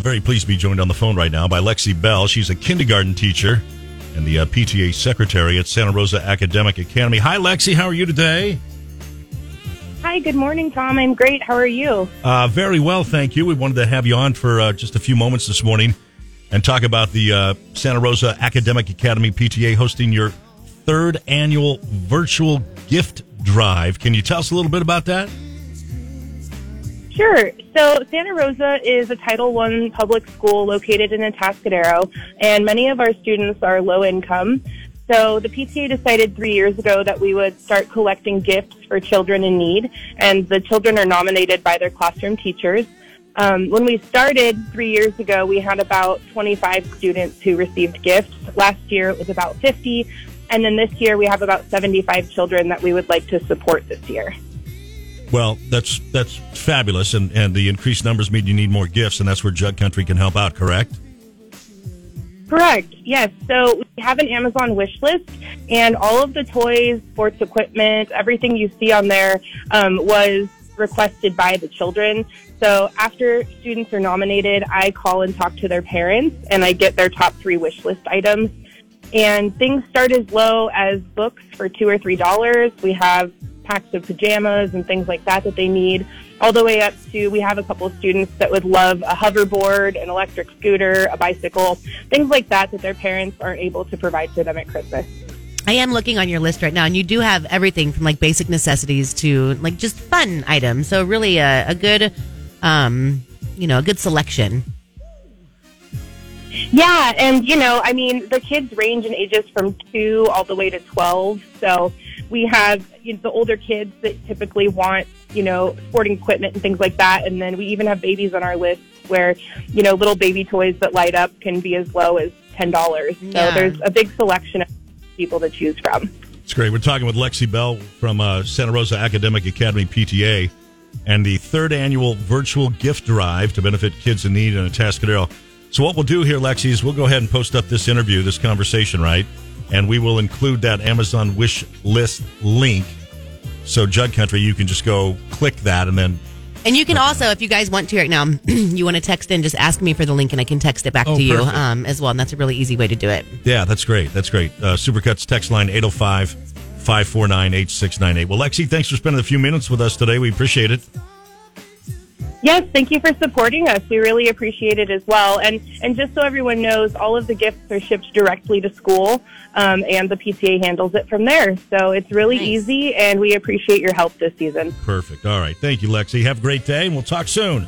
Very pleased to be joined on the phone right now by Lexi Bell. She's a kindergarten teacher and the uh, PTA secretary at Santa Rosa Academic Academy. Hi, Lexi. How are you today? Hi, good morning, Tom. I'm great. How are you? Uh, very well, thank you. We wanted to have you on for uh, just a few moments this morning and talk about the uh, Santa Rosa Academic Academy PTA hosting your third annual virtual gift drive. Can you tell us a little bit about that? Sure. So Santa Rosa is a Title I public school located in Atascadero, and many of our students are low income. So the PTA decided three years ago that we would start collecting gifts for children in need, and the children are nominated by their classroom teachers. Um, when we started three years ago, we had about 25 students who received gifts. Last year, it was about 50, and then this year we have about 75 children that we would like to support this year. Well, that's that's fabulous, and, and the increased numbers mean you need more gifts, and that's where Jug Country can help out. Correct? Correct. Yes. So we have an Amazon wish list, and all of the toys, sports equipment, everything you see on there um, was requested by the children. So after students are nominated, I call and talk to their parents, and I get their top three wish list items. And things start as low as books for two or three dollars. We have packs of pajamas and things like that that they need all the way up to we have a couple of students that would love a hoverboard, an electric scooter, a bicycle, things like that that their parents aren't able to provide to them at Christmas. I am looking on your list right now, and you do have everything from like basic necessities to like just fun items. So really, a, a good, um, you know, a good selection. Yeah, and you know, I mean, the kids range in ages from two all the way to twelve. So we have you know, the older kids that typically want you know sporting equipment and things like that, and then we even have babies on our list where you know little baby toys that light up can be as low as ten dollars. So Yeah. there's a big selection of people to choose from. It's great. We're talking with Lexi Bell from uh, Santa Rosa Academic Academy PTA and the third annual virtual gift drive to benefit kids in need in Atascadero. So, what we'll do here, Lexi, is we'll go ahead and post up this interview, this conversation, right? And we will include that Amazon wish list link. So, Jug Country, you can just go click that and then. And you can also, if you guys want to right now, you want to text in, just ask me for the link, and I can text it back Oh, to you um, as well. And that's a really easy way to do it. Yeah, that's great. That's great. Uh, Supercuts text line 805 549 8698. Well, Lexi, thanks for spending a few minutes with us today. We appreciate it. Yes, thank you for supporting us. We really appreciate it as well. And and just so everyone knows, all of the gifts are shipped directly to school, um, and the PTA handles it from there. So it's really Nice. easy, and we appreciate your help this season. Perfect. All right. Thank you, Lexi. Have a great day, and we'll talk soon.